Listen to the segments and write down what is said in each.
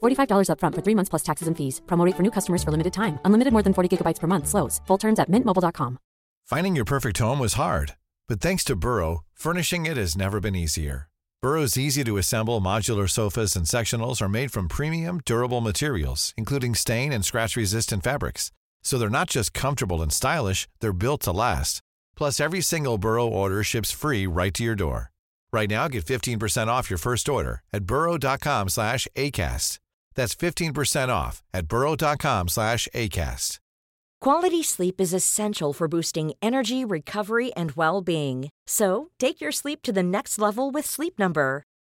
$45 upfront for three months plus taxes and fees. Promote for new customers for limited time. Unlimited more than 40 gigabytes per month. Slows. Full terms at mintmobile.com. Finding your perfect home was hard, but thanks to Burrow, furnishing it has never been easier. Burrow's easy to assemble modular sofas and sectionals are made from premium, durable materials, including stain and scratch resistant fabrics. So they're not just comfortable and stylish, they're built to last. Plus, every single Burrow order ships free right to your door. Right now, get 15% off your first order at burrow.com slash ACAST. That's 15% off at burrow.com slash ACAST. Quality sleep is essential for boosting energy, recovery, and well being. So, take your sleep to the next level with Sleep Number.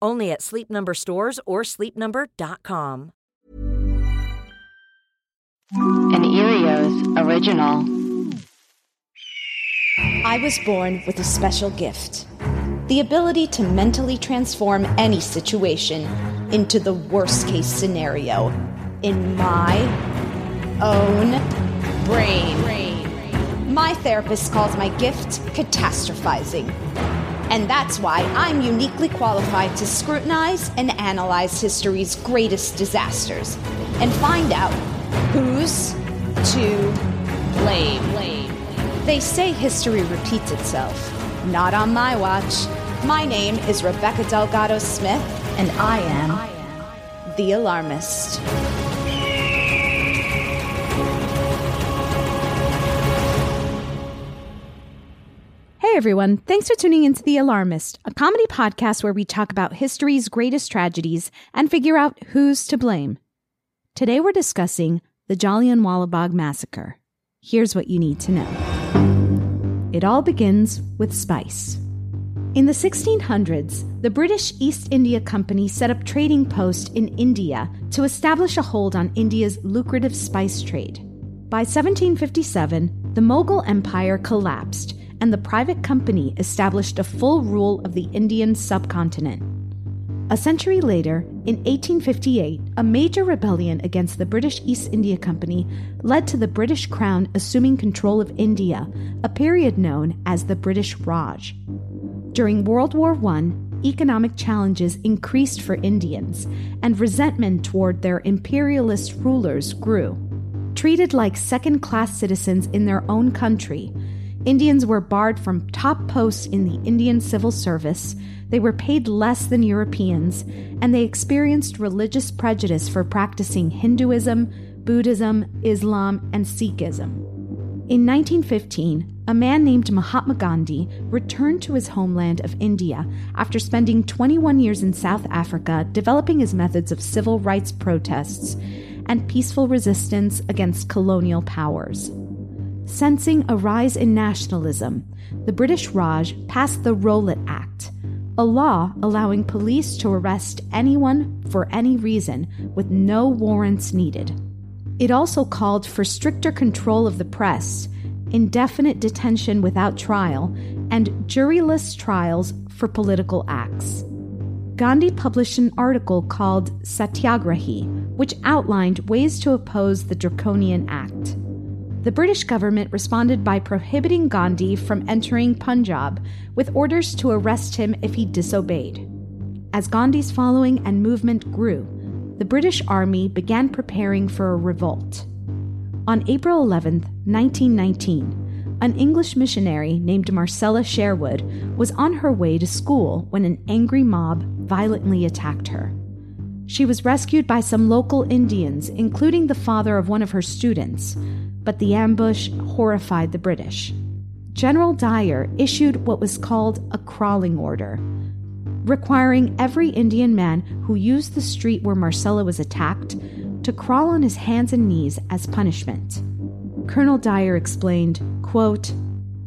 Only at Sleep Number stores or sleepnumber.com. An Earios original. I was born with a special gift the ability to mentally transform any situation into the worst case scenario in my own brain. My therapist calls my gift catastrophizing. And that's why I'm uniquely qualified to scrutinize and analyze history's greatest disasters and find out who's to blame. They say history repeats itself. Not on my watch. My name is Rebecca Delgado Smith, and I am the alarmist. Everyone, thanks for tuning into The Alarmist, a comedy podcast where we talk about history's greatest tragedies and figure out who's to blame. Today we're discussing the Jallianwala Bagh Massacre. Here's what you need to know. It all begins with spice. In the 1600s, the British East India Company set up trading posts in India to establish a hold on India's lucrative spice trade. By 1757, the Mughal Empire collapsed and the private company established a full rule of the Indian subcontinent. A century later, in 1858, a major rebellion against the British East India Company led to the British Crown assuming control of India, a period known as the British Raj. During World War I, economic challenges increased for Indians, and resentment toward their imperialist rulers grew. Treated like second class citizens in their own country, Indians were barred from top posts in the Indian civil service, they were paid less than Europeans, and they experienced religious prejudice for practicing Hinduism, Buddhism, Islam, and Sikhism. In 1915, a man named Mahatma Gandhi returned to his homeland of India after spending 21 years in South Africa developing his methods of civil rights protests and peaceful resistance against colonial powers. Sensing a rise in nationalism, the British Raj passed the Rowlatt Act, a law allowing police to arrest anyone for any reason with no warrants needed. It also called for stricter control of the press, indefinite detention without trial, and juryless trials for political acts. Gandhi published an article called Satyagrahi, which outlined ways to oppose the Draconian Act. The British government responded by prohibiting Gandhi from entering Punjab with orders to arrest him if he disobeyed. As Gandhi's following and movement grew, the British Army began preparing for a revolt. On April 11, 1919, an English missionary named Marcella Sherwood was on her way to school when an angry mob violently attacked her. She was rescued by some local Indians, including the father of one of her students, but the ambush horrified the British. General Dyer issued what was called a crawling order, requiring every Indian man who used the street where Marcella was attacked to crawl on his hands and knees as punishment. Colonel Dyer explained, quote,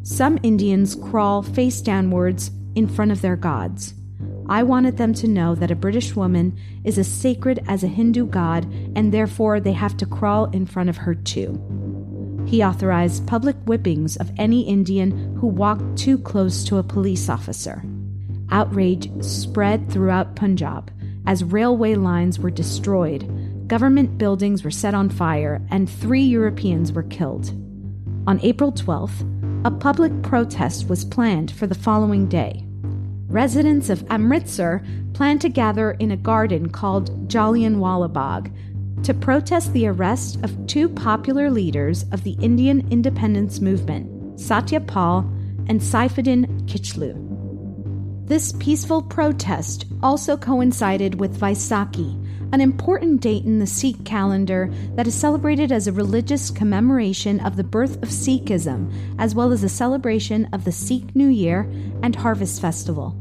Some Indians crawl face downwards in front of their gods. I wanted them to know that a British woman is as sacred as a Hindu god, and therefore they have to crawl in front of her too. He authorized public whippings of any Indian who walked too close to a police officer. Outrage spread throughout Punjab as railway lines were destroyed, government buildings were set on fire, and three Europeans were killed. On April 12th, a public protest was planned for the following day residents of Amritsar planned to gather in a garden called Jallianwala Bagh to protest the arrest of two popular leaders of the Indian independence movement, Satya Pal and Saifuddin Kichlu. This peaceful protest also coincided with Vaisakhi, an important date in the Sikh calendar that is celebrated as a religious commemoration of the birth of Sikhism, as well as a celebration of the Sikh New Year and Harvest Festival.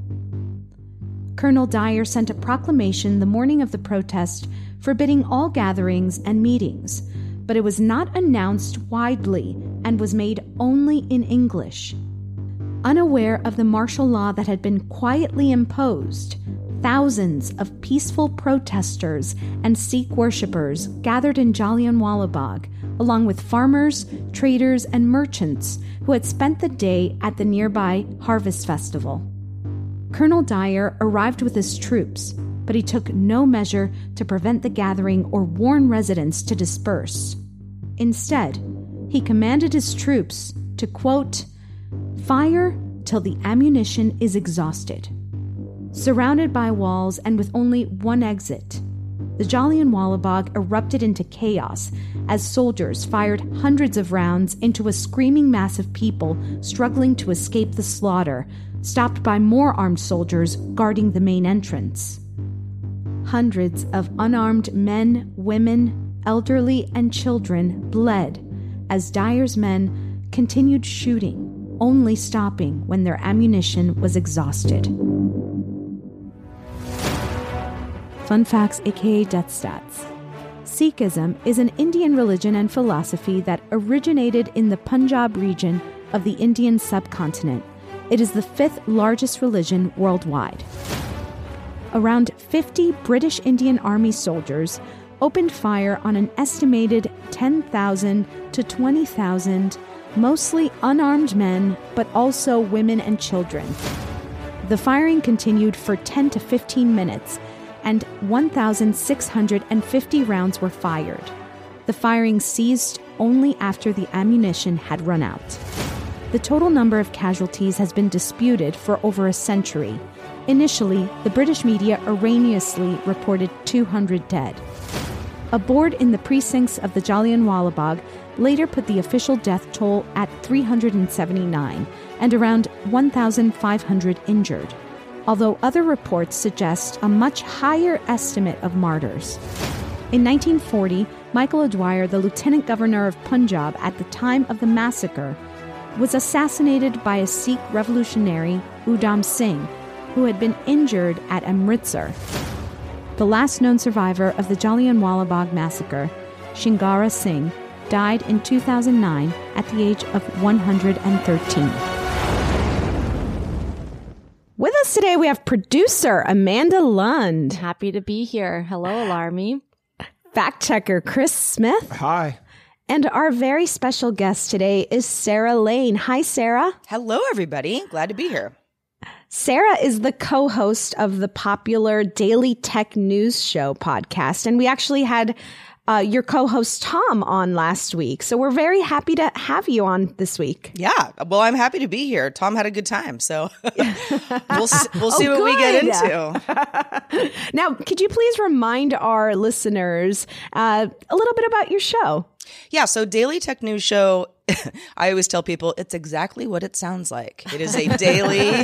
Colonel Dyer sent a proclamation the morning of the protest forbidding all gatherings and meetings, but it was not announced widely and was made only in English. Unaware of the martial law that had been quietly imposed, thousands of peaceful protesters and Sikh worshippers gathered in Jallianwala Bagh, along with farmers, traders, and merchants who had spent the day at the nearby Harvest Festival. Colonel Dyer arrived with his troops, but he took no measure to prevent the gathering or warn residents to disperse. Instead, he commanded his troops to, quote, fire till the ammunition is exhausted. Surrounded by walls and with only one exit, the Jallianwala Bagh erupted into chaos as soldiers fired hundreds of rounds into a screaming mass of people struggling to escape the slaughter, stopped by more armed soldiers guarding the main entrance. Hundreds of unarmed men, women, elderly, and children bled as Dyer's men continued shooting only stopping when their ammunition was exhausted. Fun facts, aka death stats. Sikhism is an Indian religion and philosophy that originated in the Punjab region of the Indian subcontinent. It is the fifth largest religion worldwide. Around 50 British Indian Army soldiers opened fire on an estimated 10,000 to 20,000 mostly unarmed men, but also women and children. The firing continued for 10 to 15 minutes, and 1,650 rounds were fired. The firing ceased only after the ammunition had run out. The total number of casualties has been disputed for over a century. Initially, the British media erroneously reported 200 dead. A board in the precincts of the Jallianwala Bagh later put the official death toll at 379 and around 1,500 injured, although other reports suggest a much higher estimate of martyrs. In 1940, Michael O'Dwyer, the lieutenant governor of Punjab at the time of the massacre, was assassinated by a Sikh revolutionary, Udham Singh, who had been injured at Amritsar. The last known survivor of the Jallianwala Bagh massacre, Shingara Singh, died in 2009 at the age of 113. With us today, we have producer Amanda Lund, Happy to be here. Hello, Alarmy. fact checker Chris Smith, Hi. and our very special guest today is Sarah Lane. Hi, Sarah. Hello, everybody. Glad to be here. Sarah is the co host of the popular Daily Tech News Show podcast. And we actually had uh, your co host Tom on last week. So we're very happy to have you on this week. Yeah. Well, I'm happy to be here. Tom had a good time, so we'll we'll see Oh, what we get into. Now, could you please remind our listeners uh, a little bit about your show? Yeah. So, Daily Tech News Show. I always tell people it's exactly what it sounds like. It is a daily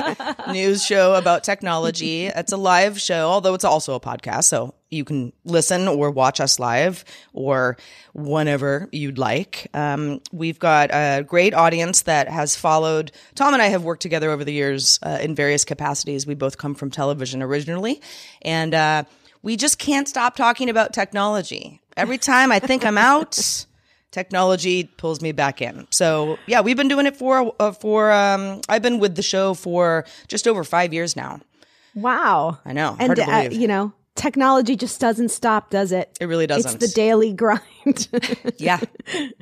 news show about technology. It's a live show, although it's also a podcast. So you can listen or watch us live or whenever you'd like. Um, we've got a great audience that has followed. Tom and I have worked together over the years uh, in various capacities. We both come from television originally. And uh, we just can't stop talking about technology. Every time I think I'm out, technology pulls me back in. So yeah, we've been doing it for uh, for um, I've been with the show for just over five years now. Wow. I know, And, hard to uh, you know, technology just doesn't stop, does it? It really doesn't. It's the daily grind. yeah.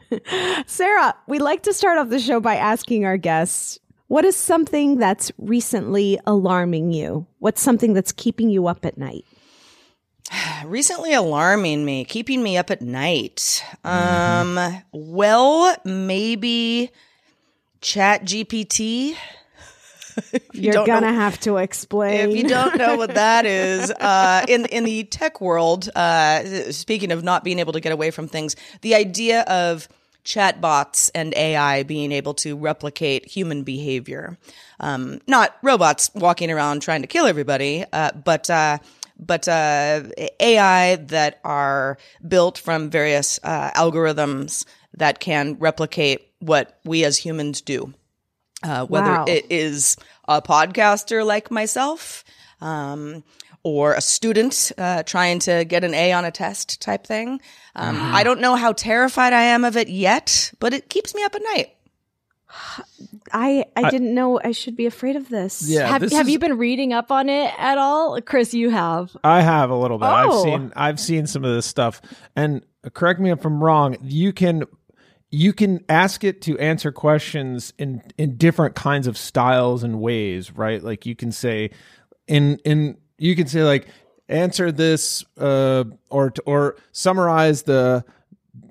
Sarah, we like to start off the show by asking our guests what is something that's recently alarming you? What's something that's keeping you up at night? recently alarming me, keeping me up at night. Um, well, maybe Chat GPT. You're don't gonna know- have to explain. If you don't know what that is, uh, in in the tech world, uh, speaking of not being able to get away from things, the idea of chatbots and AI being able to replicate human behavior, um, not robots walking around trying to kill everybody, uh, but uh, but uh, AI that are built from various uh, algorithms that can replicate what we as humans do uh, whether Wow. it is a podcaster like myself um, or a student uh, trying to get an A on a test type thing. Um, Mm-hmm. I don't know how terrified I am of it yet, but it keeps me up at night. I I didn't know I should be afraid of this. Yeah. have this have is- you been reading up on it at all? Chris, you have. I have a little bit. I've Oh. seen I've seen some of this stuff. And correct me if I'm wrong, you can you can ask it to answer questions in in different kinds of styles and ways, right? Like you can say in in you can say like answer this uh or or summarize the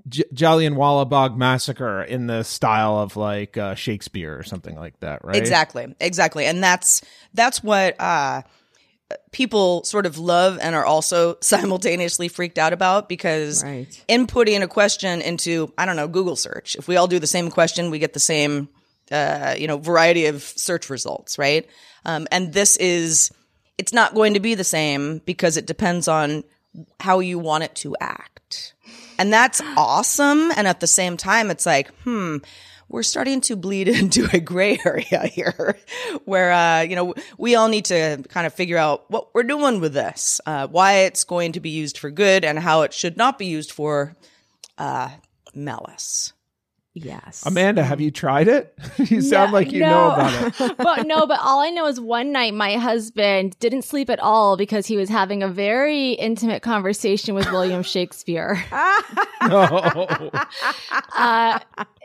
J- Jallianwala Bagh massacre in the style of like uh, Shakespeare or something like that, right? Exactly, exactly, and that's that's what uh, people sort of love and are also simultaneously freaked out about because Right. inputting a question into I don't know Google search. If we all do the same question, we get the same uh, you know variety of search results, right? Um, and this is it's not going to be the same because it depends on how you want it to act. And that's awesome. And at the same time, it's like, hmm, we're starting to bleed into a gray area here where, uh, you know, we all need to kind of figure out what we're doing with this, uh, why it's going to be used for good and how it should not be used for, uh, malice. Yes. Amanda, have you tried it? you sound No, like you no. know about it. but no, but all I know is one night my husband didn't sleep at all because he was having a very intimate conversation with William Shakespeare. No. uh,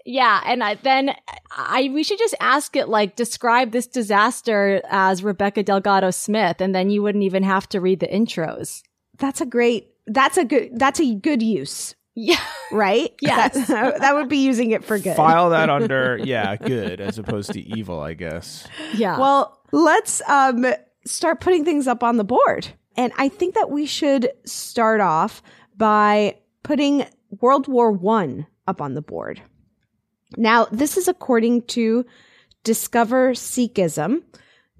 yeah, and I, then I we should just ask it like describe this disaster as Rebecca Delgado Smith, and then you wouldn't even have to read the intros. That's a great. That's a good. That's a good use, Yeah, right? Yes. That, that would be using it for good. File that under, yeah, good, as opposed to evil, I guess. yeah. Well, let's um start putting things up on the board. And I think that we should start off by putting World War 1 up on the board. Now, this is according to Discover Sikhism.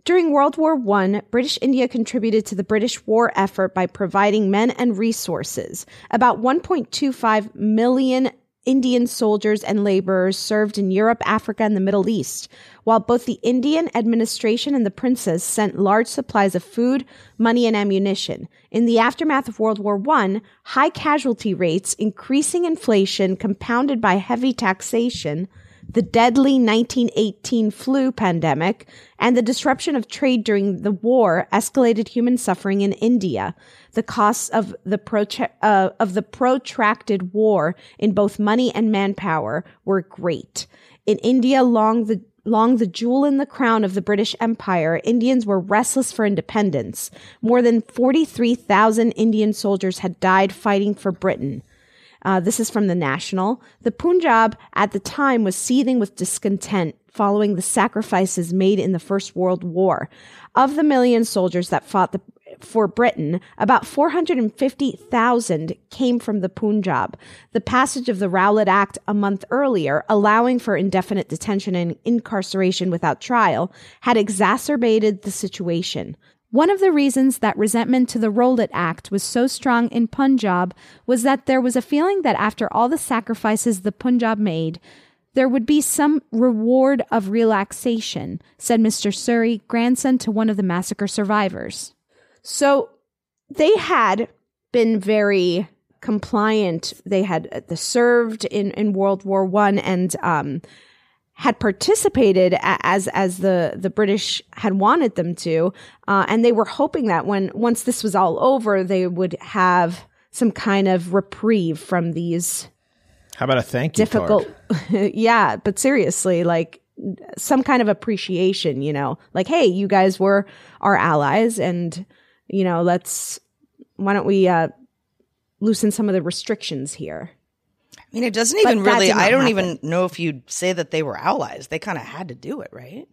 During World War I, British India contributed to the British war effort by providing men and resources. About 1.25 million Indian soldiers and laborers served in Europe, Africa, and the Middle East, while both the Indian administration and the princes sent large supplies of food, money, and ammunition. In the aftermath of World War I, high casualty rates, increasing inflation compounded by heavy taxation, the deadly 1918 flu pandemic, and the disruption of trade during the war escalated human suffering in India. The costs of the, protra- uh, of the protracted war in both money and manpower were great. In India, long the Long the jewel in the crown of the British Empire, Indians were restless for independence. More than 43,000 Indian soldiers had died fighting for Britain. Uh, this is from the National. The Punjab at the time was seething with discontent following the sacrifices made in the First World War. Of the million soldiers that fought the, for Britain, about 450,000 came from the Punjab. The passage of the Rowlatt Act a month earlier, allowing for indefinite detention and incarceration without trial, had exacerbated the situation. One of the reasons that resentment to the Rowlatt Act was so strong in Punjab was that there was a feeling that after all the sacrifices the Punjab made, there would be some reward of relaxation, said Mr. Suri, grandson to one of the massacre survivors. So they had been very compliant. They had uh, served in, in World War One and um, had participated as as the the British had wanted them to, uh, and they were hoping that when once this was all over, they would have some kind of reprieve from these. How about a thank you difficult? yeah, but seriously, like some kind of appreciation, you know, like hey, you guys were our allies, and you know, let's why don't we uh, loosen some of the restrictions here. I mean, it doesn't even really, I don't happen. even know if you'd say that they were allies. They kind of had to do it, right?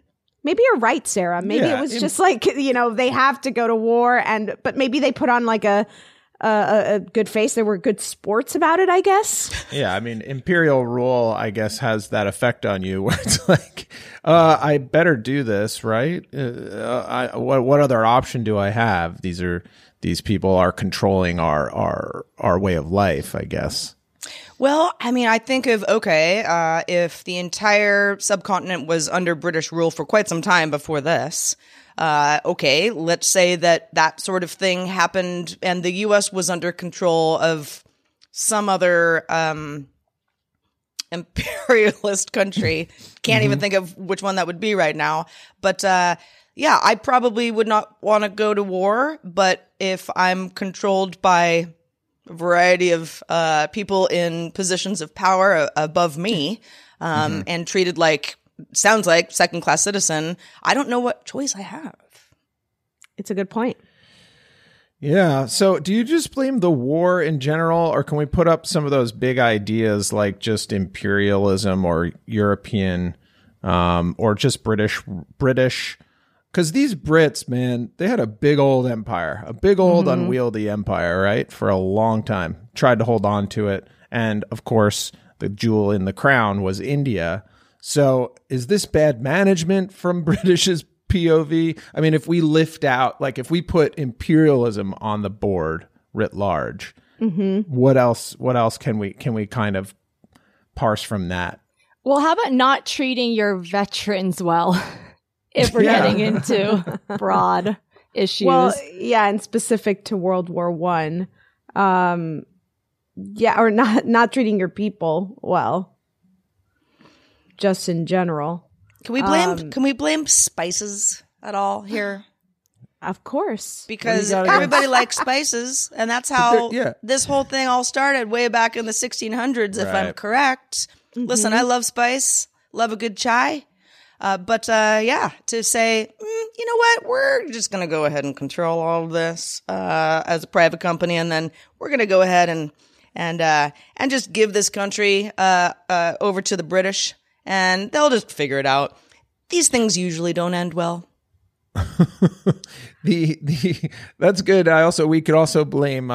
Maybe you're right, Sarah. Maybe yeah, it was just like, you know, they have to go to war and, but maybe they put on like a, a, a, good face. There were good sports about it, I guess. Yeah, I mean, imperial rule, I guess, has that effect on you, where it's like, uh, I better do this, right? Uh, I, what what other option do I have? These are these people are controlling our our our way of life, I guess. Well, I mean, I think of okay, uh, if the entire subcontinent was under British rule for quite some time before this, uh, okay, let's say that that sort of thing happened and the U.S. was under control of some other um, imperialist country. Can't mm-hmm. even think of which one that would be right now. But uh, yeah, I probably would not want to go to war. But if I'm controlled by variety of uh, people in positions of power uh, above me um, mm-hmm. and treated like sounds like second class citizen. I don't know what choice i have. It's a good point. Yeah. So do you just blame the war in general or can we put up some of those big ideas like just imperialism or european um, or just british british because these Brits, man, they had a big old empire, a big old mm-hmm. unwieldy empire, right? For a long time. Tried to hold on to it. And of course, the jewel in the crown was India. So is this bad management from British's POV? I mean, if we lift out, like if we put imperialism on the board writ large, mm-hmm. what else? What else can we can we kind of parse from that? Well, how about not treating your veterans well? if we're yeah. getting into broad issues. Well, yeah, and specific to World War One. Um, yeah, or not not treating your people well. Just in general. Can we blame um, can we blame spices at all here? Of course. Because everybody likes spices, and that's how yeah. this whole thing all started way back in the 1600s, if right. I'm correct. Mm-hmm. Listen, I love spice, love a good chai. Uh, but uh, yeah, to say, mm, you know what, we're just going to go ahead and control all of this uh, as a private company, and then we're going to go ahead and and uh, and just give this country uh, uh, over to the British, and they'll just figure it out. These things usually don't end well. the the that's good. I also we could also blame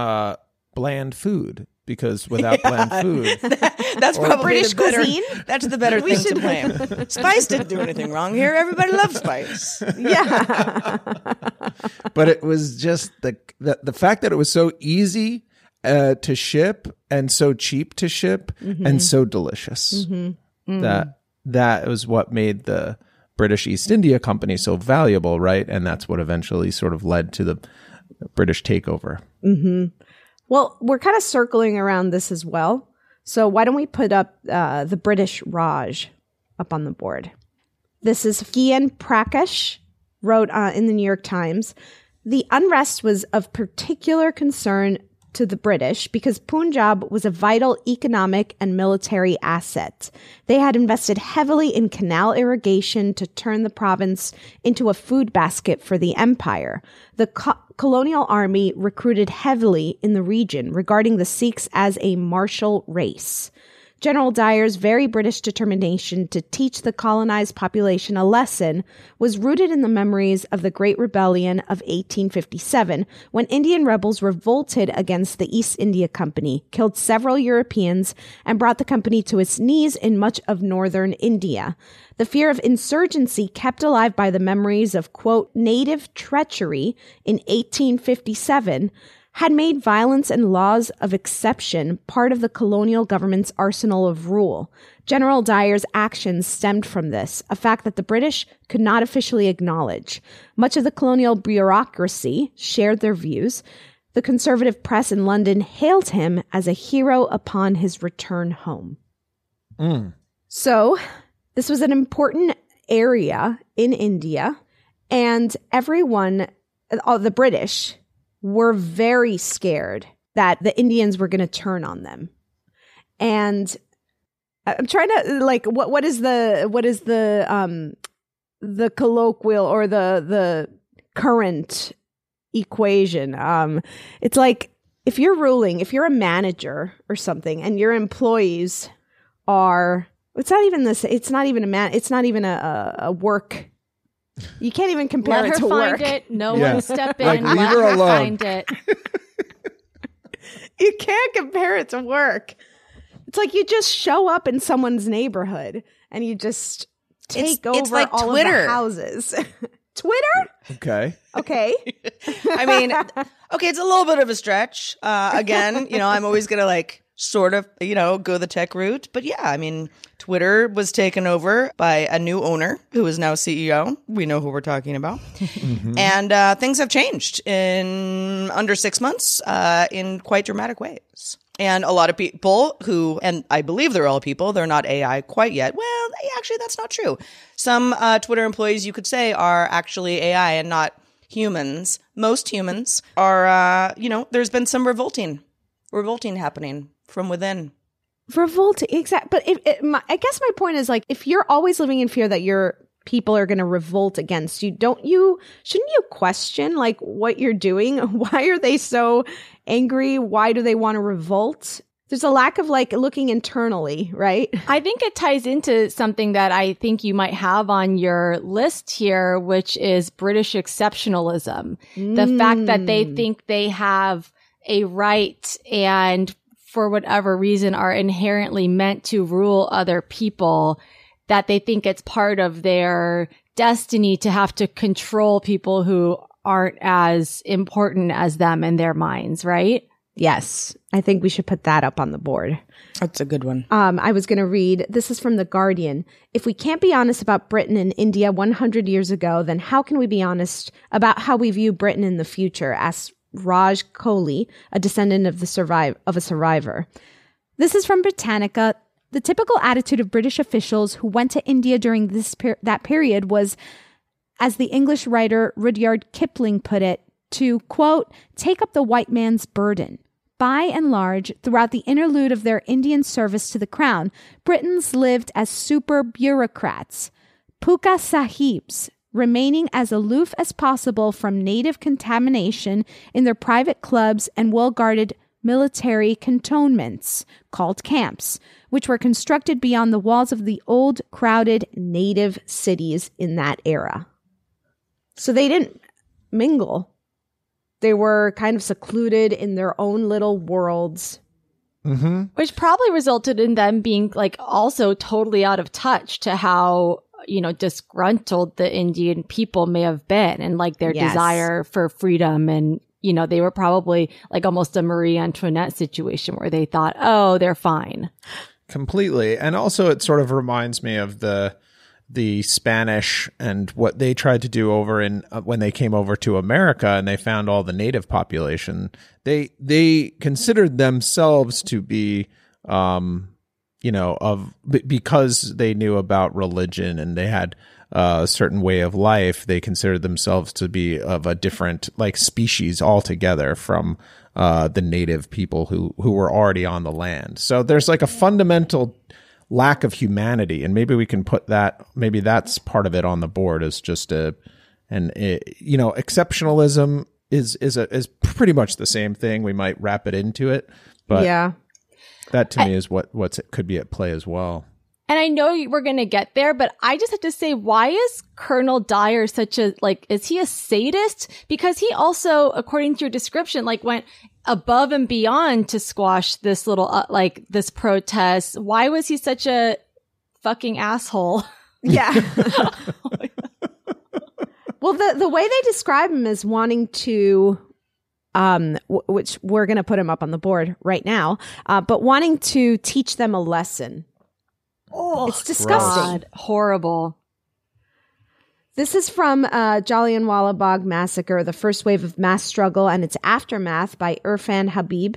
bland food because without yeah. bland food, that's probably British the better, cuisine. That's the better thing should... to blame. Spice didn't do anything wrong here. Everybody loves spice. Yeah, but it was just the, the the fact that it was so easy uh, to ship and so cheap to ship Mm-hmm. and so delicious. That that was what made the British East India Company so valuable, right? And that's what eventually sort of led to the British takeover. Well, we're kind of circling around this as well. So why don't we put up uh, the British Raj up on the board? This is Gyan Prakash wrote uh, in the New York Times. The unrest was of particular concern to the British because Punjab was a vital economic and military asset. They had invested heavily in canal irrigation to turn the province into a food basket for the empire. The co- colonial army recruited heavily in the region, regarding the Sikhs as a martial race. General Dyer's very British determination to teach the colonized population a lesson was rooted in the memories of the Great Rebellion of 1857, when Indian rebels revolted against the East India Company, killed several Europeans, and brought the company to its knees in much of northern India. The fear of insurgency kept alive by the memories of, quote, native treachery in 1857 had made violence and laws of exception part of the colonial government's arsenal of rule. General Dyer's actions stemmed from this, a fact that the British could not officially acknowledge. Much of the colonial bureaucracy shared their views. The conservative press in London hailed him as a hero upon his return home. Mm. So, this was an important area in India, and everyone, all the British, were very scared that the Indians were going to turn on them. And I'm trying to like what what is the what is the um the colloquial or the the current equation um it's like if you're ruling if you're a manager or something and your employees are it's not even this it's not even a man it's not even a, a, a work you can't even compare Let it her to find work it. No Yeah. one step in. Like, Let leave her her alone. find it. you can't compare it to work. It's like you just show up in someone's neighborhood and you just take It's- over it's like all Twitter. of the houses. Twitter? Okay. Okay. I mean, okay, it's a little bit of a stretch. Uh, again, you know, I'm always gonna like sort of, you know, go the tech route. But yeah, I mean, Twitter was taken over by a new owner who is now CEO. We know who we're talking about. And uh, things have changed in under six months uh, in quite dramatic ways. And a lot of people who, and I believe they're all people, they're not AI quite yet. Well, actually, that's not true. Some uh, Twitter employees, you could say, are actually AI and not humans. Most humans are, uh, you know, there's been some revolting, revolting happening from within. Revolt, exact. But if, it, my, I guess my point is like, if you're always living in fear that your people are going to revolt against you, don't you? Shouldn't you question like what you're doing? Why are they so angry? Why do they want to revolt? There's a lack of like looking internally, right? I think it ties into something that I think you might have on your list here, which is British exceptionalism. The fact that they mm. think they have a right and for whatever reason are inherently meant to rule other people, that they think it's part of their destiny to have to control people who aren't as important as them in their minds, right? Yes, I think we should put that up on the board. That's a good one. Um, I was going to read this is from The Guardian. If we can't be honest about Britain and India 100 years ago, then how can we be honest about how we view Britain in the future? asked Raj Kohli, a descendant of the survive of a survivor. This is from Britannica. The typical attitude of British officials who went to India during this per- that period was, as the English writer Rudyard Kipling put it, to quote, take up the white man's burden. By and large, throughout the interlude of their Indian service to the crown, Britons lived as super bureaucrats, pukka sahibs, remaining as aloof as possible from native contamination in their private clubs and well guarded military cantonments called camps, which were constructed beyond the walls of the old, crowded native cities in that era. So they didn't mingle. They were kind of secluded in their own little worlds. Mm-hmm. Which probably resulted in them being like also totally out of touch to how, you know, disgruntled the Indian people may have been and like their Yes. desire for freedom and you know, they were probably like almost a Marie Antoinette situation where they thought, oh, they're fine. Completely. And also it sort of reminds me of the the Spanish and what they tried to do over in uh, when they came over to America and they found all the native population. They they considered themselves to be um you know of because they knew about religion and they had a certain way of life, they considered themselves to be of a different like species altogether from uh, the native people who who were already on the land. So there's like a fundamental lack of humanity, and maybe we can put that. Maybe that's part of it on the board as just a and you know exceptionalism is is a is pretty much the same thing. We might wrap it into it, but yeah, that to me is what what's it could be at play as well. And I know we're going to get there, but I just have to say, why is Colonel Dyer such a, like, is he a sadist? Because he also, according to your description, like went above and beyond to squash this little, uh, like, this protest. Why was he such a fucking asshole? Yeah. well, the, the way they describe him is wanting to um, w- which we're going to put him up on the board right now, uh, but wanting to teach them a lesson Oh, it's disgusting. God, horrible. This is from uh, Jallianwala Bagh massacre, the first wave of mass struggle and its aftermath by Irfan Habib.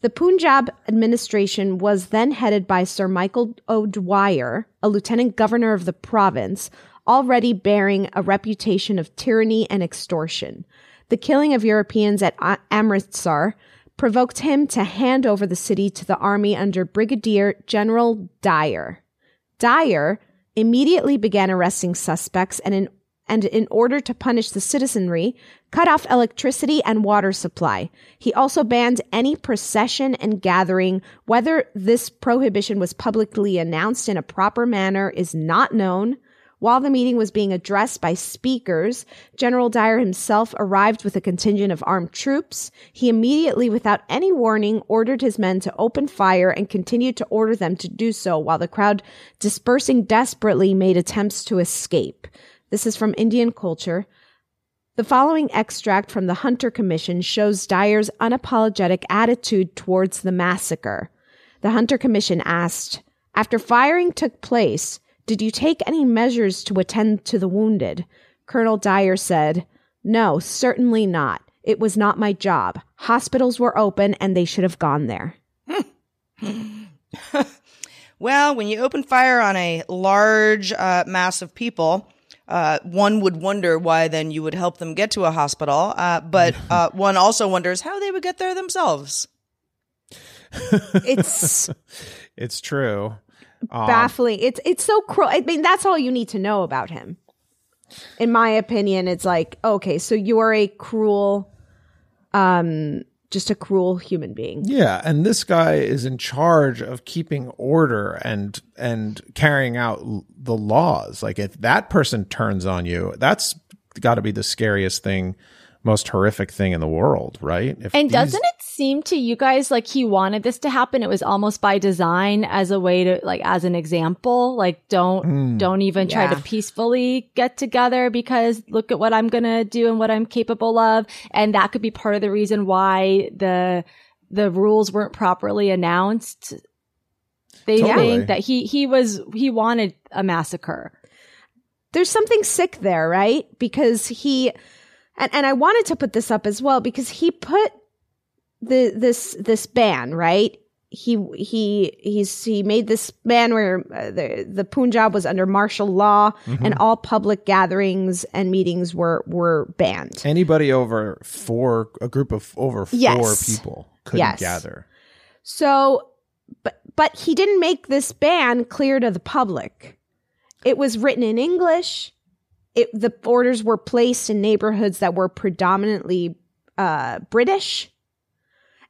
The Punjab administration was then headed by Sir Michael O'Dwyer, a lieutenant governor of the province, already bearing a reputation of tyranny and extortion. The killing of Europeans at Amritsar provoked him to hand over the city to the army under Brigadier General Dyer. Dyer immediately began arresting suspects and in, and in order to punish the citizenry, cut off electricity and water supply. He also banned any procession and gathering. Whether this prohibition was publicly announced in a proper manner is not known. While the meeting was being addressed by speakers, General Dyer himself arrived with a contingent of armed troops. He immediately, without any warning, ordered his men to open fire and continued to order them to do so while the crowd, dispersing desperately, made attempts to escape. This is from Indian culture. The following extract from the Hunter Commission shows Dyer's unapologetic attitude towards the massacre. The Hunter Commission asked, After firing took place, did you take any measures to attend to the wounded? Colonel Dyer said, No, certainly not. It was not my job. Hospitals were open and they should have gone there. well, when you open fire on a large uh, mass of people, uh, one would wonder why then you would help them get to a hospital. Uh, but uh, one also wonders how they would get there themselves. it's it's true. Um, baffling. It's it's so cruel. I mean, that's all you need to know about him. In my opinion, it's like, okay, so you are a cruel um just a cruel human being. Yeah, and this guy is in charge of keeping order and and carrying out the laws. Like if that person turns on you, that's got to be the scariest thing most horrific thing in the world, right? If and these- doesn't it seem to you guys like he wanted this to happen? It was almost by design as a way to like as an example, like don't mm, don't even yeah. try to peacefully get together because look at what I'm going to do and what I'm capable of, and that could be part of the reason why the the rules weren't properly announced. They totally. think that he he was he wanted a massacre. There's something sick there, right? Because he and and I wanted to put this up as well because he put the this this ban right. He he he's he made this ban where uh, the the Punjab was under martial law mm-hmm. and all public gatherings and meetings were were banned. Anybody over four a group of over four yes. people couldn't yes. gather. So but but he didn't make this ban clear to the public. It was written in English it, the orders were placed in neighborhoods that were predominantly uh, British.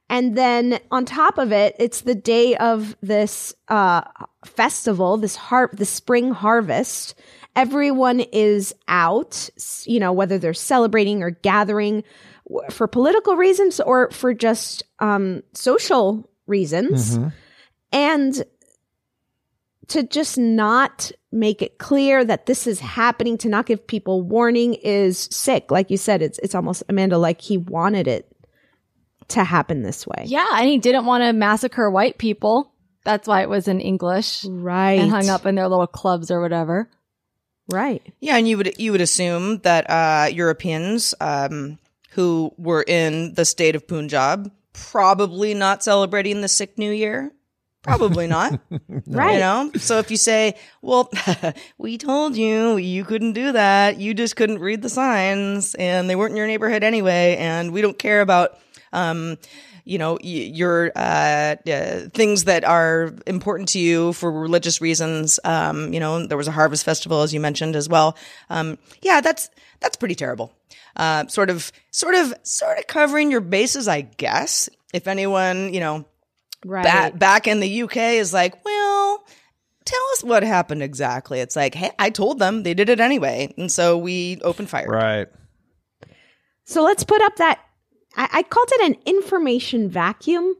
And then on top of it, it's the day of this uh, festival, this harp, the spring harvest. Everyone is out, you know, whether they're celebrating or gathering for political reasons or for just um, social reasons. Mm-hmm. And to just not make it clear that this is happening, to not give people warning is sick. Like you said, it's it's almost Amanda like he wanted it to happen this way. Yeah, and he didn't want to massacre white people. That's why it was in English. Right. And hung up in their little clubs or whatever. Right. Yeah, and you would you would assume that uh, Europeans um, who were in the state of Punjab probably not celebrating the Sikh New Year. Probably not. Right. You know? So if you say, well, we told you you couldn't do that, you just couldn't read the signs and they weren't in your neighborhood anyway, and we don't care about, um, you know, y- your uh, uh, things that are important to you for religious reasons. Um, you know, there was a harvest festival, as you mentioned as well. Um, yeah, that's that's pretty terrible. Uh, sort of, sort of, sort of covering your bases, I guess. If anyone, you know, Right. back back in the UK is like, well, tell us what happened exactly. It's like, hey, I told them they did it anyway, and so we opened fire. Right. So let's put up that. I, I called it an information vacuum,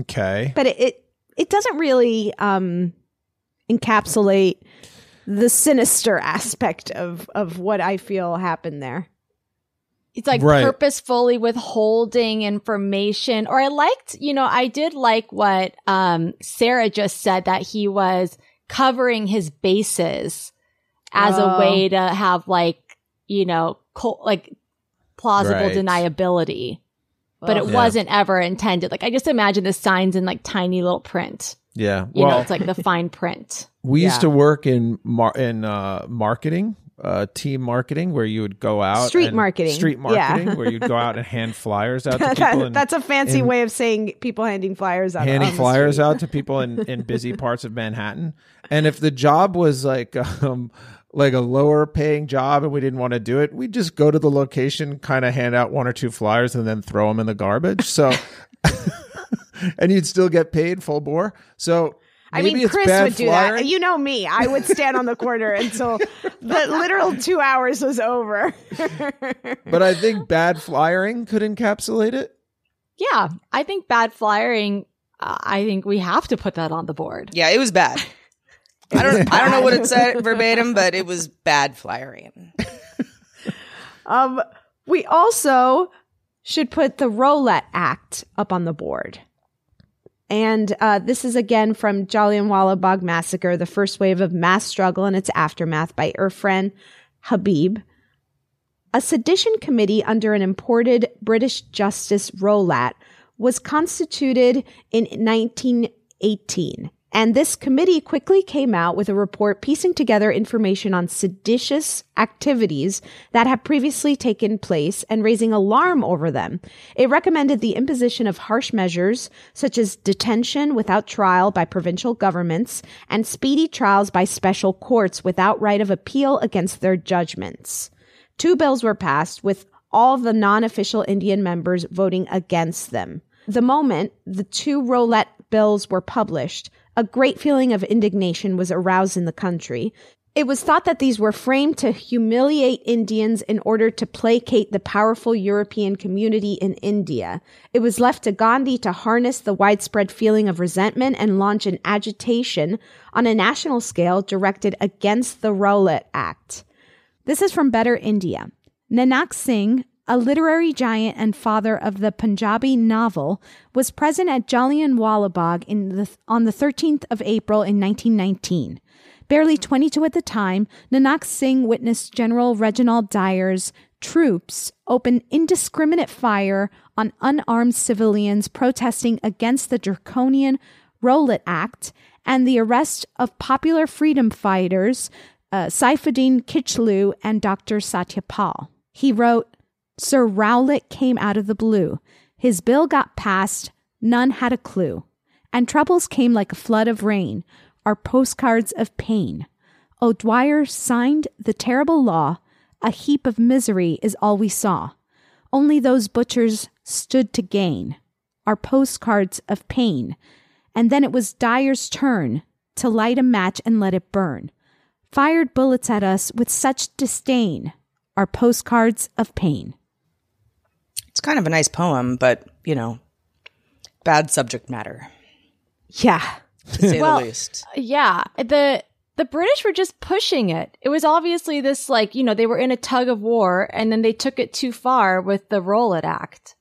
Okay. but it it, it doesn't really um, encapsulate the sinister aspect of of what I feel happened there. It's like Right. purposefully withholding information. Or I liked, you know, I did like what um Sarah just said that he was covering his bases as Oh. a way to have like, you know, co- like plausible Right. deniability. But it Yeah. wasn't ever intended. Like I just imagine the signs in like tiny little print. Yeah. You well, know, it's like the fine print. we used to work in mar- in uh, marketing, uh, team marketing, where you would go out Street and- marketing. street Yeah. marketing, where you'd go out and hand flyers out to That- people. in- that's a fancy in- way of saying people handing flyers out. handing flyers out to people in, in busy parts of Manhattan. And if the job was like um like a lower paying job and we didn't want to do it, we'd just go to the location, kind of hand out one or two flyers and then throw them in the garbage. So and you'd still get paid full bore. So I maybe mean, Chris would do flyering. that. You know me. I would stand on the corner until the literal two hours was over. but I think bad flyering could encapsulate it. Yeah. I think bad flyering, uh, I think we have to put that on the board. Yeah, it was bad. I don't I don't know what it said verbatim, but it was bad flyering. um, we also should put the Rowlatt Act up on the board. And uh, this is again from Jallianwala Bagh Massacre, the first wave of mass struggle and its aftermath by Irfan Habib. A sedition committee under an imported British Justice Rowlatt was constituted in 1918. And this committee quickly came out with a report piecing together information on seditious activities that had previously taken place and raising alarm over them. It recommended the imposition of harsh measures such as detention without trial by provincial governments and speedy trials by special courts without right of appeal against their judgments. Two bills were passed with all the non-official Indian members voting against them. The moment the two Rowlatt bills were published, a great feeling of indignation was aroused in the country. It was thought that these were framed to humiliate Indians in order to placate the powerful European community in India. It was left to Gandhi to harness the widespread feeling of resentment and launch an agitation on a national scale directed against the Rowlatt Act. This is from Better India. Nanak Singh, a literary giant and father of the Punjabi novel, was present at Jallianwala Bagh on the 13th of April in 1919. Barely 22 at the time, Nanak Singh witnessed General Reginald Dyer's troops open indiscriminate fire on unarmed civilians protesting against the draconian Rowlatt Act and the arrest of popular freedom fighters uh, Saifuddin Kitchlew and Dr. Satyapal. He wrote, Sir Rowlatt came out of the blue. His bill got passed, none had a clue. And troubles came like a flood of rain, our postcards of pain. O'Dwyer signed the terrible law, a heap of misery is all we saw. Only those butchers stood to gain, our postcards of pain. And then it was Dyer's turn to light a match and let it burn. Fired bullets at us with such disdain, our postcards of pain. It's kind of a nice poem, but you know, bad subject matter Yeah. to say Well, the least. Yeah, the the British were just pushing it. It was obviously this like, you know, they were in a tug of war and then they took it too far with the Rowlatt Act.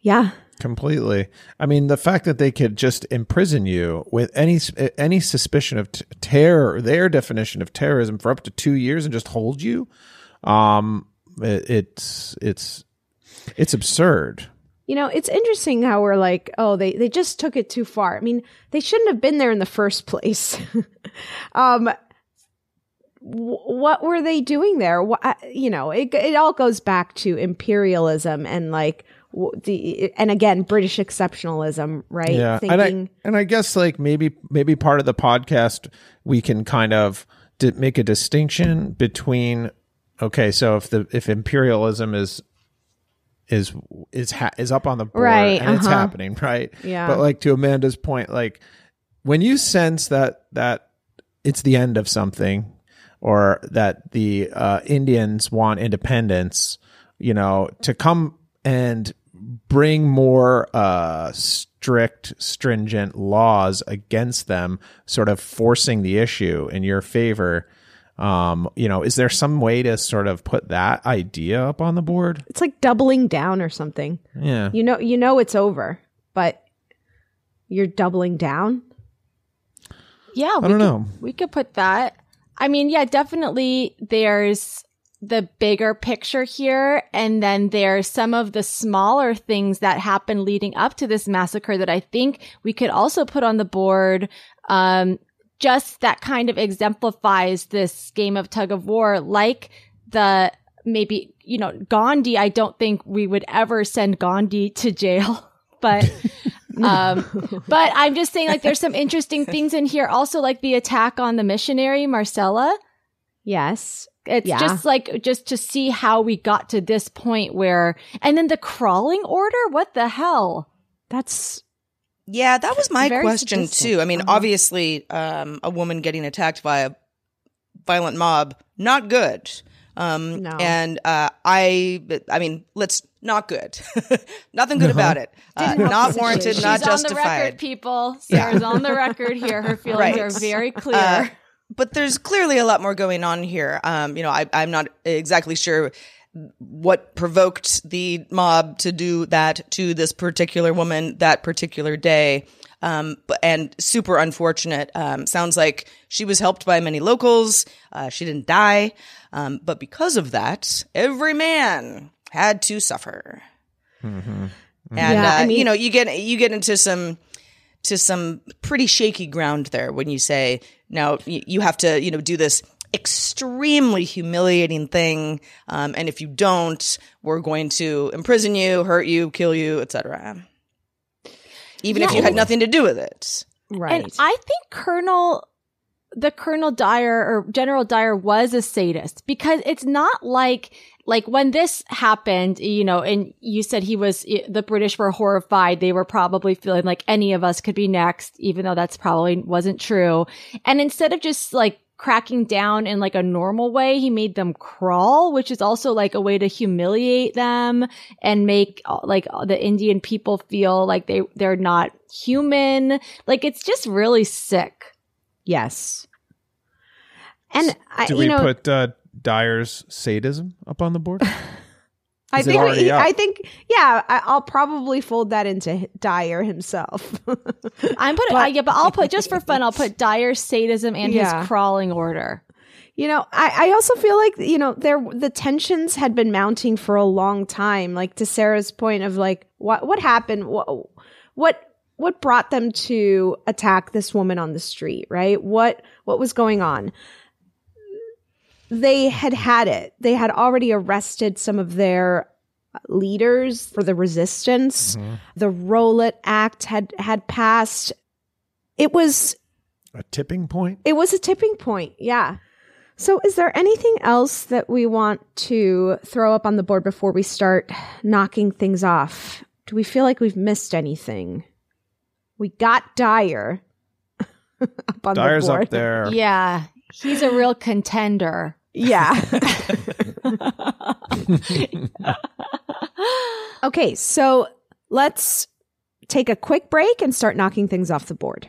Yeah. Completely. I mean, the fact that they could just imprison you with any any suspicion of t- terror, their definition of terrorism, for up to two years and just hold you, um, it, it's it's it's absurd. You know, it's interesting how we're like, oh, they, they just took it too far. I mean, they shouldn't have been there in the first place. um, what were they doing there? You know, it, it all goes back to imperialism and like the, and again, British exceptionalism, right? Yeah. Thinking, and, I, and I guess like maybe, maybe part of the podcast, we can kind of di- make a distinction between, okay, so if the, if imperialism is, is is ha- is up on the board Right, and it's uh-huh. happening right Yeah. but like to amanda's point like when you sense that that it's the end of something or that the uh, indians want independence you know to come and bring more uh, strict stringent laws against them sort of forcing the issue in your favor um you know is there some way to sort of put that idea up on the board it's like doubling down or something. yeah You know, you know, it's over, but you're doubling down. Yeah, we don't could, know. We could put that. I mean, yeah, definitely. There's the bigger picture here, and then there's some of the smaller things that happened leading up to this massacre that I think we could also put on the board. Um, just that kind of exemplifies this game of tug of war, like the maybe you know Gandhi. I don't think we would ever send Gandhi to jail, but um, but I'm just saying, like, there's some interesting things in here. Also, like the attack on the missionary Marcella. Yes. It's Yeah. just like just to see how we got to this point where, and then the crawling order. What the hell? That's Yeah, that was my Very question sadistic. too. I mean, Uh-huh. obviously, um, a woman getting attacked by a violent mob, not good. Um, No. and uh, I, I mean, let's not good. Nothing good about it. Uh, Didn't help not warranted, situation. not She's on the justified. record, people. Yeah. Sarah's on the record here. Her feelings Right. are very clear. Uh, but there's clearly a lot more going on here. Um, you know, I, I'm not exactly sure what provoked the mob to do that to this particular woman that particular day. Um, but, and super unfortunate. Um, sounds like she was helped by many locals. Uh, she didn't die. Um, but because of that, every man had to suffer. And, Yeah, uh, I mean- you know, you get, you get into some, to some pretty shaky ground there when you say now you have to you know do this extremely humiliating thing um, and if you don't we're going to imprison you hurt you kill you etc even if you had nothing to do with it right. And I think Colonel, the Colonel Dyer or General Dyer was a sadist because it's not like, like when this happened, you know, and you said he was, the British were horrified. They were probably feeling like any of us could be next, even though that's probably wasn't true. And instead of just like cracking down in like a normal way, he made them crawl, which is also like a way to humiliate them and make uh, like the Indian people feel like they, they're not human. Like it's just really sick. yes. And I, Do you we know, put uh, Dyer's sadism up on the board? I Is it think, already he- up? I think, yeah, I, I'll probably fold that into Dyer himself. I'm putting, But- yeah, but I'll put just for fun. I'll put Dyer sadism and Yeah. his crawling order. You know, I, I also feel like, you know, there the tensions had been mounting for a long time. Like to Sarah's point of like what what happened? What what what brought them to attack this woman on the street, right? What what was going on? They had had it. They had already arrested some of their uh, leaders for the resistance. Mm-hmm. The Rowlatt Act had had passed. It was A tipping point? it was a tipping point. Yeah. So, is there anything else that we want to throw up on the board before we start knocking things off? Do we feel like we've missed anything? We got Dyer up on Dyer's the board. up there. Yeah, he's a real contender. Yeah. okay, so let's take a quick break and start knocking things off the board.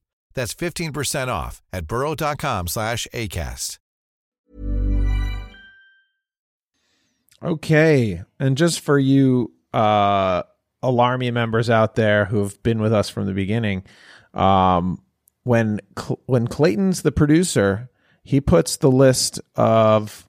That's 15% off at burrow.com slash ACAST. Okay. And just for you uh Alarmy members out there who have been with us from the beginning, um when Cl- when Clayton's the producer, he puts the list of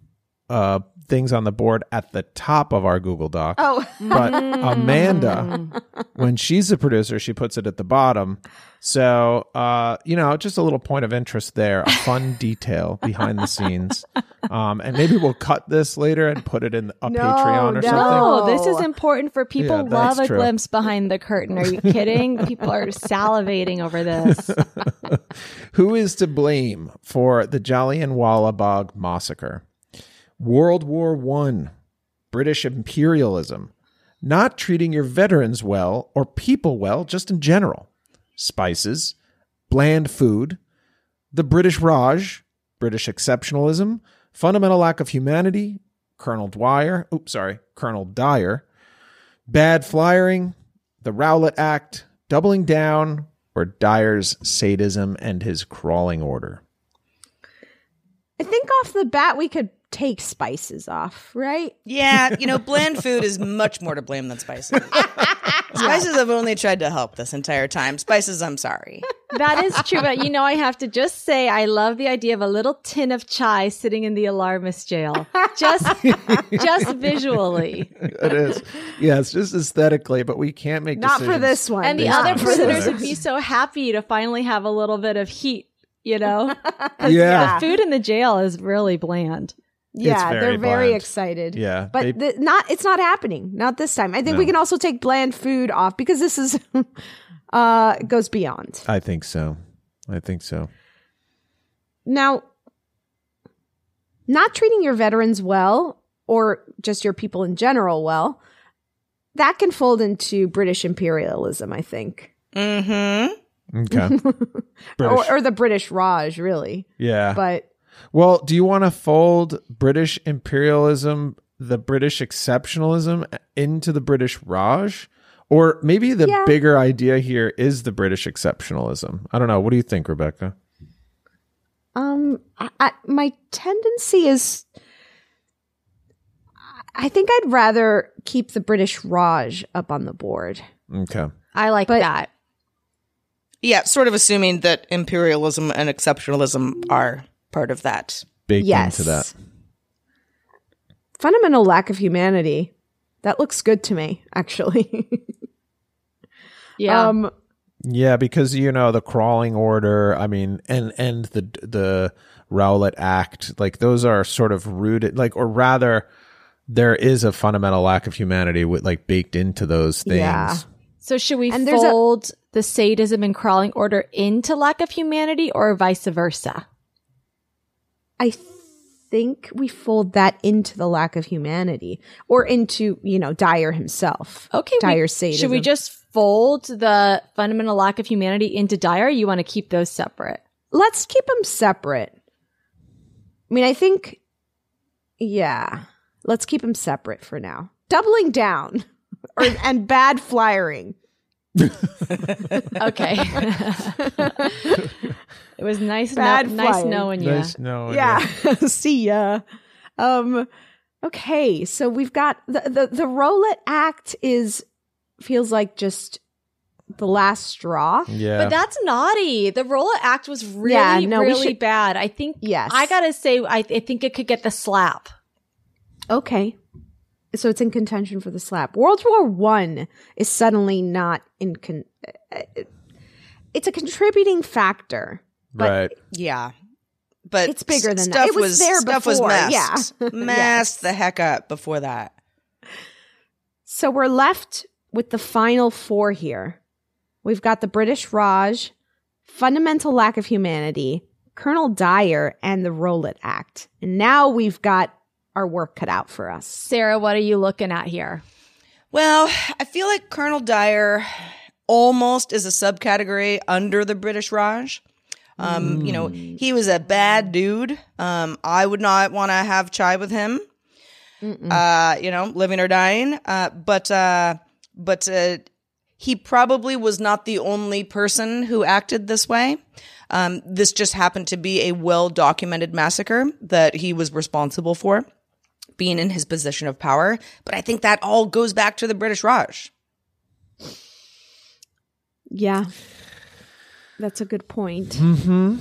uh things on the board at the top of our Google Doc. Oh. But Amanda, when she's the producer, she puts it at the bottom. So, uh, you know, just a little point of interest there, a fun detail behind the scenes. Um, and maybe we'll cut this later and put it in a Patreon or something. No, this is important for people. Yeah, love a true. glimpse behind the curtain. Are you kidding? people are salivating over this. Who is to blame for the Jallianwala Bagh massacre? World War One, British imperialism, not treating your veterans well or people well, just in general, spices, bland food, the British Raj, British exceptionalism, fundamental lack of humanity, Colonel Dwyer, oops, sorry, Colonel Dyer, bad flyering, the Rowlatt Act, doubling down, or Dyer's sadism and his crawling order. I think off the bat we could take spices off, right? Yeah, you know, bland food is much more to blame than spices. spices have only tried to help this entire time. Spices, I'm sorry. That is true, but you know, I have to just say, I love the idea of a little tin of chai sitting in the alarmist jail, just, just visually. it is. Yes, just aesthetically, but we can't make Not for this one. And the other prisoners would be so happy to finally have a little bit of heat, you know? Yeah. The food in the jail is really bland. Yeah, very they're very bland. excited. Yeah, but they- the, not it's not happening. Not this time. I think we can also take bland food off because this is uh goes beyond. I think so. I think so. Now, not treating your veterans well or just your people in general well, that can fold into British imperialism, I think. Mm-hmm. Okay. Or, or the British Raj, really. yeah. But well, do you want to fold British imperialism, the British exceptionalism into the British Raj? Or maybe the Yeah. bigger idea here is the British exceptionalism. I don't know. What do you think, Rebecca? Um, I, I, my tendency is, I think I'd rather keep the British Raj up on the board. Okay. I like But- that. Yeah, sort of assuming that imperialism and exceptionalism are part of that. Baked yes. into that. Fundamental lack of humanity. That looks good to me, actually. Yeah. Um, Yeah, because you know the crawling order. I mean, and and the the Rowlatt Act, like those are sort of rooted, like, or rather, there is a fundamental lack of humanity with like baked into those things. Yeah. so should we and there's a- fold the sadism and crawling order into lack of humanity or vice versa? I think we fold that into the lack of humanity or into, you know, Dyer himself. Okay. Dyer should we just fold the fundamental lack of humanity into Dyer? You want to keep those separate? let's keep them separate. I mean, I think, yeah, let's keep them separate for now. Doubling down or, and bad flyering. Okay. it was nice, Bad no- nice knowing you. Nice knowing yeah. you. See ya. Um, okay. So we've got the, the, the Rowlatt Act is, feels like just the last straw. Yeah. But that's naughty. The Rowlatt Act was really, Yeah, no, really should- bad. I think. Yes. I gotta say, I, I think it could get the slap. Okay. So it's in contention for the slap. World War One is suddenly not in con- uh, it's a contributing factor. But right. Yeah. But It's bigger than that. stuff It was there stuff before, was yeah. messed. Yes. the heck up before that. So we're left with the final four here. We've got the British Raj, fundamental lack of humanity, Colonel Dyer, and the Rowlatt Act. And now we've got our work cut out for us. Sarah, what are you looking at here? Well, I feel like Colonel Dyer almost is a subcategory under the British Raj. Um, You know, he was a bad dude. Um, I would not want to have chai with him. Uh, you know, living or dying. Uh, but uh, but uh, he probably was not the only person who acted this way. Um, this just happened to be a well documented massacre that he was responsible for, being in his position of power. But I think that all goes back to the British Raj. Yeah. That's a good point. Mm-hmm.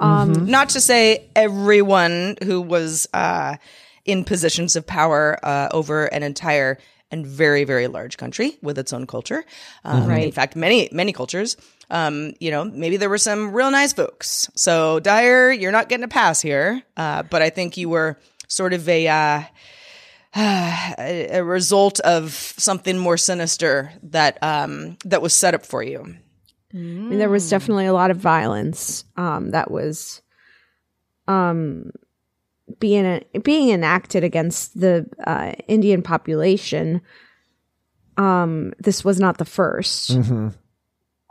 Um, Not to say everyone who was uh, in positions of power uh, over an entire and very, very large country with its own culture. Um, In fact, many, many cultures. Um, you know, maybe there were some real nice folks. So, Dyer, you're not getting a pass here. Uh, but I think you were sort of a. Uh, a a result of something more sinister that um, that was set up for you. I mean, there was definitely a lot of violence um, that was um, being being enacted against the uh, Indian population. Um, this was not the 1st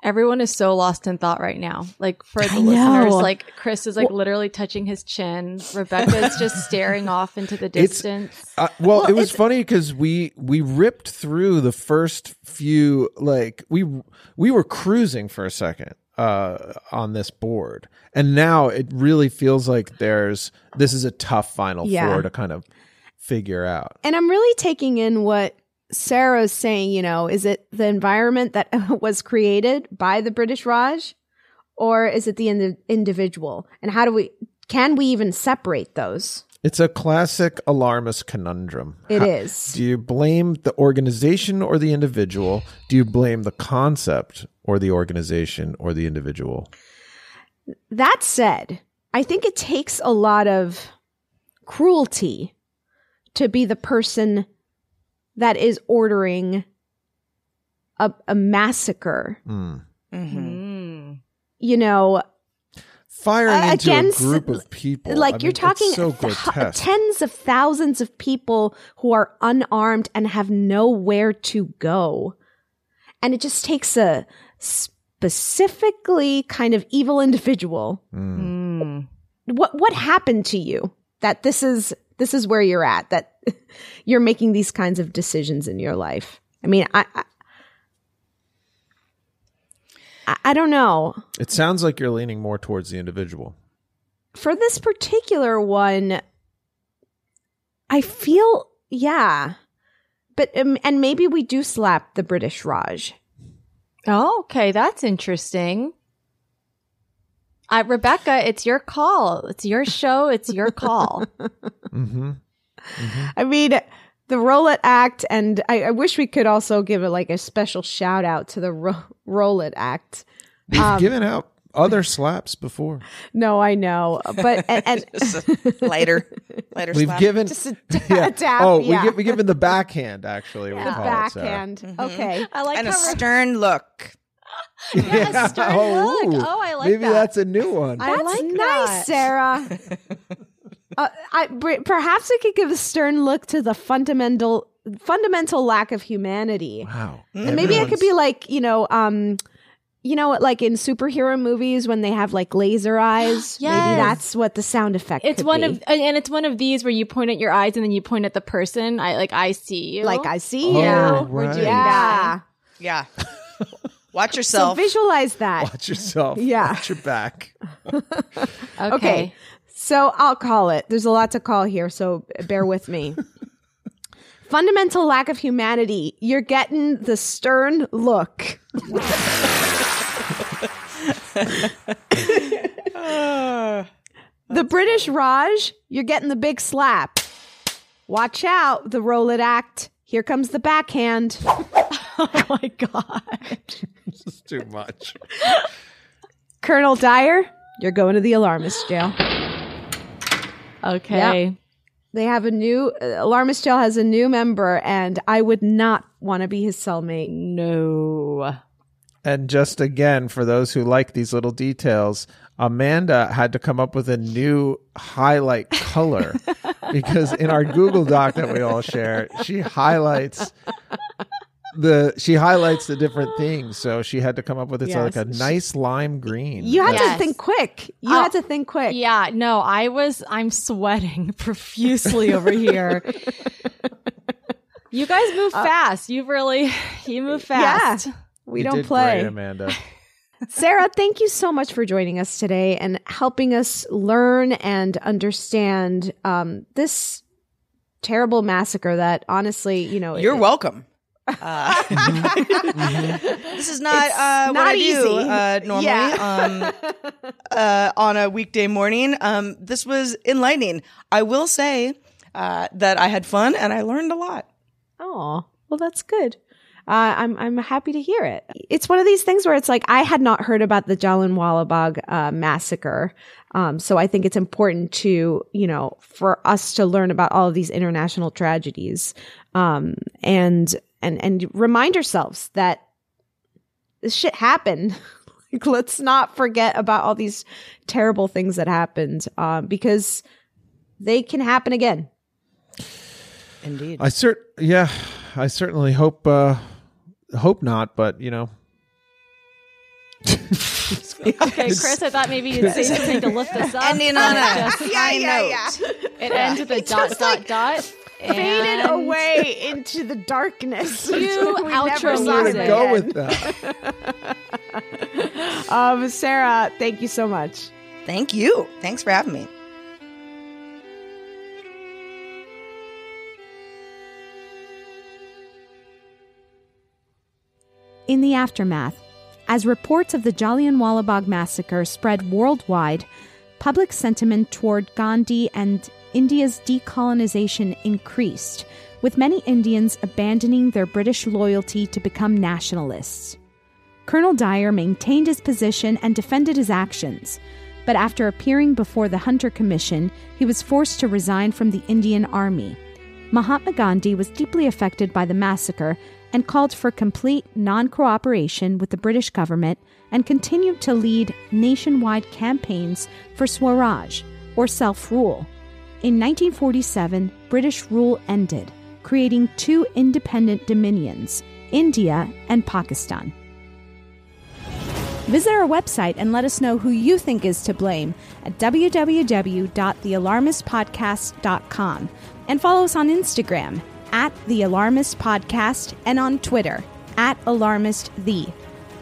Everyone is so lost in thought right now. Like for the I listeners, like Chris is like literally touching his chin. Rebecca is just staring off into the distance. Uh, well, it was funny because we we ripped through the first few like we we were cruising for a second uh on this board and now it really feels like there's this is a tough final Yeah. four to kind of figure out And I'm really taking in what Sarah's saying, you know, is it the environment that was created by the British Raj or is it the indi- individual? And how do we, can we even separate those? it's a classic alarmist conundrum It How- is. do you blame the organization or the individual do you blame the concept or the organization or the individual That said, I think it takes a lot of cruelty to be the person that is ordering a, a massacre. Mm. Mm. You know, firing Uh, into against- a group of people like I you're mean, talking so th- tens of thousands of people who are unarmed and have nowhere to go and it just takes a specifically kind of evil individual Mm. what what happened to you that this is this is where you're at that you're making these kinds of decisions in your life i mean i i, I, I don't know. It sounds like you're leaning more towards the individual. For this particular one, I feel yeah, but um, and maybe we do slap the British Raj. Oh, okay, that's interesting. Uh, Rebecca, it's your call. It's your show. It's your call. Mm-hmm. I mean, the Rowlatt Act, and I, I wish we could also give it like a special shout out to the Ro- Rowlatt Act. We've Um, given out other slaps before. No, I know, but and, and lighter, lighter. We've slap. given just a, t- yeah. a tap. oh, yeah. we give, we given the backhand actually. we'll the call it, Sarah. backhand. Okay, I like and a how stern look. Yeah, a stern Oh, look. ooh. Oh, I like Maybe that. that's a new one. That's like nice, that. Sarah. uh, I br- perhaps we could give a stern look to the fundamental fundamental lack of humanity. wow. And maybe it could be like you know, um, you know, like in superhero movies when they have like laser eyes. Maybe that's what the sound effect. It's could one be. of and it's one of these where you point at your eyes and then you point at the person. I like I see you. like I see Oh, you. right. We're doing Yeah. Yeah. Watch So yourself. visualize that. Watch yourself. Yeah. Watch your back. okay. Okay. So I'll call it. There's a lot to call here, so bear with me. Fundamental lack of humanity. You're getting the stern look. the British Raj, you're getting the big slap. Watch out, the Rowlatt Act. Here comes the backhand. Oh my god. This is too much. Colonel Dyer, you're going to the alarmist jail. Okay. They have a new uh, alarmist jail has a new member, and I would not want to be his cellmate. No. And just again, for those who like these little details, Amanda had to come up with a new highlight color because in our Google Doc that we all share, she highlights the she highlights the different things. So she had to come up with it's like a nice lime green. You had to think quick. You Oh, had to think quick. Yeah, no, I was I'm sweating profusely over here. You guys move fast. You really you move fast. Yeah. We You don't did play. great, Amanda. Sarah, thank you so much for joining us today and helping us learn and understand um, this terrible massacre that honestly, you know, You're it- welcome. Uh, this is not uh, what not I do easy. uh, normally Yeah. um, uh, on a weekday morning. Um, this was enlightening. I will say uh, that I had fun and I learned a lot. Oh, well, that's good. Uh, I'm I'm happy to hear it. It's one of these things where it's like I had not heard about the Jallianwala Bagh uh, massacre, um, so I think it's important to you know for us to learn about all of these international tragedies, um, and and and remind ourselves that this shit happened. like, let's not forget about all these terrible things that happened, um, because they can happen again. Indeed. I cert yeah, I certainly hope uh hope not, but you know. Okay, Chris, I thought maybe you'd say something to lift us up. Ending on a Just- high note. It ends with a dot dot dot. Faded away into the darkness. Cue We outro never saw music. him Go with that. Um, Sarah, thank you so much. Thank you. Thanks for having me. In the aftermath, as reports of the Jallianwala Bagh massacre spread worldwide, public sentiment toward Gandhi and India's decolonization increased, with many Indians abandoning their British loyalty to become nationalists. Colonel Dyer maintained his position and defended his actions, but after appearing before the Hunter Commission, he was forced to resign from the Indian Army. Mahatma Gandhi was deeply affected by the massacre and called for complete non cooperation with the British government and continued to lead nationwide campaigns for Swaraj, or self rule. In 1947, British rule ended, creating two independent dominions, India and Pakistan. Visit our website and let us know who you think is to blame at www.thealarmistpodcast.com and follow us on Instagram at The Alarmist Podcast and on Twitter at AlarmistThe.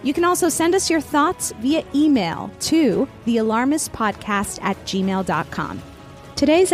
You can also send us your thoughts via email to thealarmistpodcast at gmail.com. Today's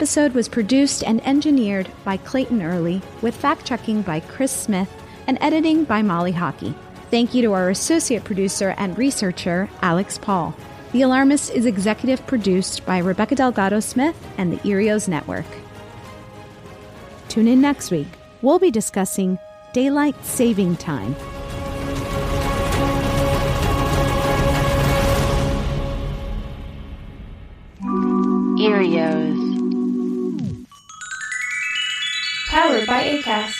Episode was produced and engineered by Clayton Early, with fact checking by Chris Smith and editing by Molly Hockey. Thank you to our associate producer and researcher, Alex Paul. The Alarmist is executive produced by Rebecca Delgado Smith and the Earios Network. Tune in next week. We'll be discussing daylight saving time. Earios. Powered by ACAST.